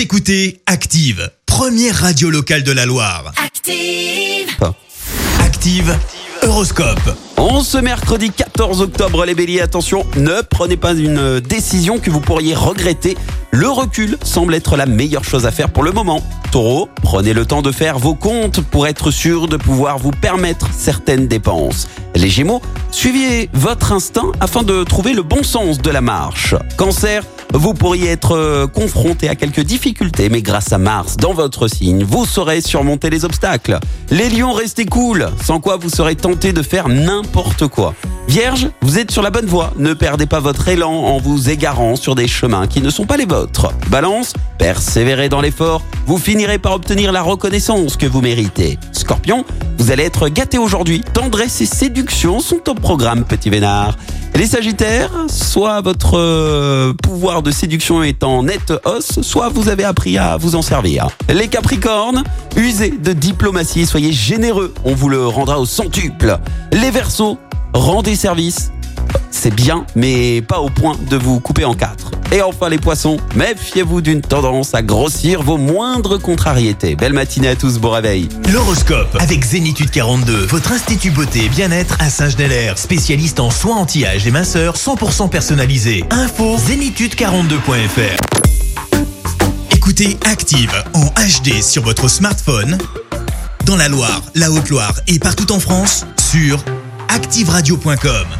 Vous écoutez Active, première radio locale de la Loire. Active. Active, Horoscope. En ce mercredi 14 octobre, les béliers, attention, ne prenez pas une décision que vous pourriez regretter. Le recul semble être la meilleure chose à faire pour le moment. Taureau, prenez le temps de faire vos comptes pour être sûr de pouvoir vous permettre certaines dépenses. Les Gémeaux, suivez votre instinct afin de trouver le bon sens de la marche. Cancer, vous pourriez être euh, confronté à quelques difficultés, mais grâce à Mars dans votre signe, vous saurez surmonter les obstacles. Les lions, restez cool, sans quoi vous serez tenté de faire n'importe quoi. Vierge, vous êtes sur la bonne voie, ne perdez pas votre élan en vous égarant sur des chemins qui ne sont pas les vôtres. Balance, persévérez dans l'effort, vous finirez par obtenir la reconnaissance que vous méritez. Scorpion, vous allez être gâté aujourd'hui, tendresse et séduction sont au programme, petit vénard. Les Sagittaires, soit votre euh, pouvoir de séduction est en nette hausse, soit vous avez appris à vous en servir. Les Capricornes, usez de diplomatie, soyez généreux, on vous le rendra au centuple. Les Verseaux, rendez service. C'est bien, mais pas au point de vous couper en quatre. Et enfin les poissons, méfiez-vous d'une tendance à grossir vos moindres contrariétés. Belle matinée à tous, bon réveil. L'horoscope avec Zénitude 42, votre institut beauté et bien-être à Saint-Genélaire, spécialiste en soins anti-âge et minceur 100% personnalisé. Info zénitude42.fr. Écoutez Active en HD sur votre smartphone, dans la Loire, la Haute-Loire et partout en France, sur activeradio.com.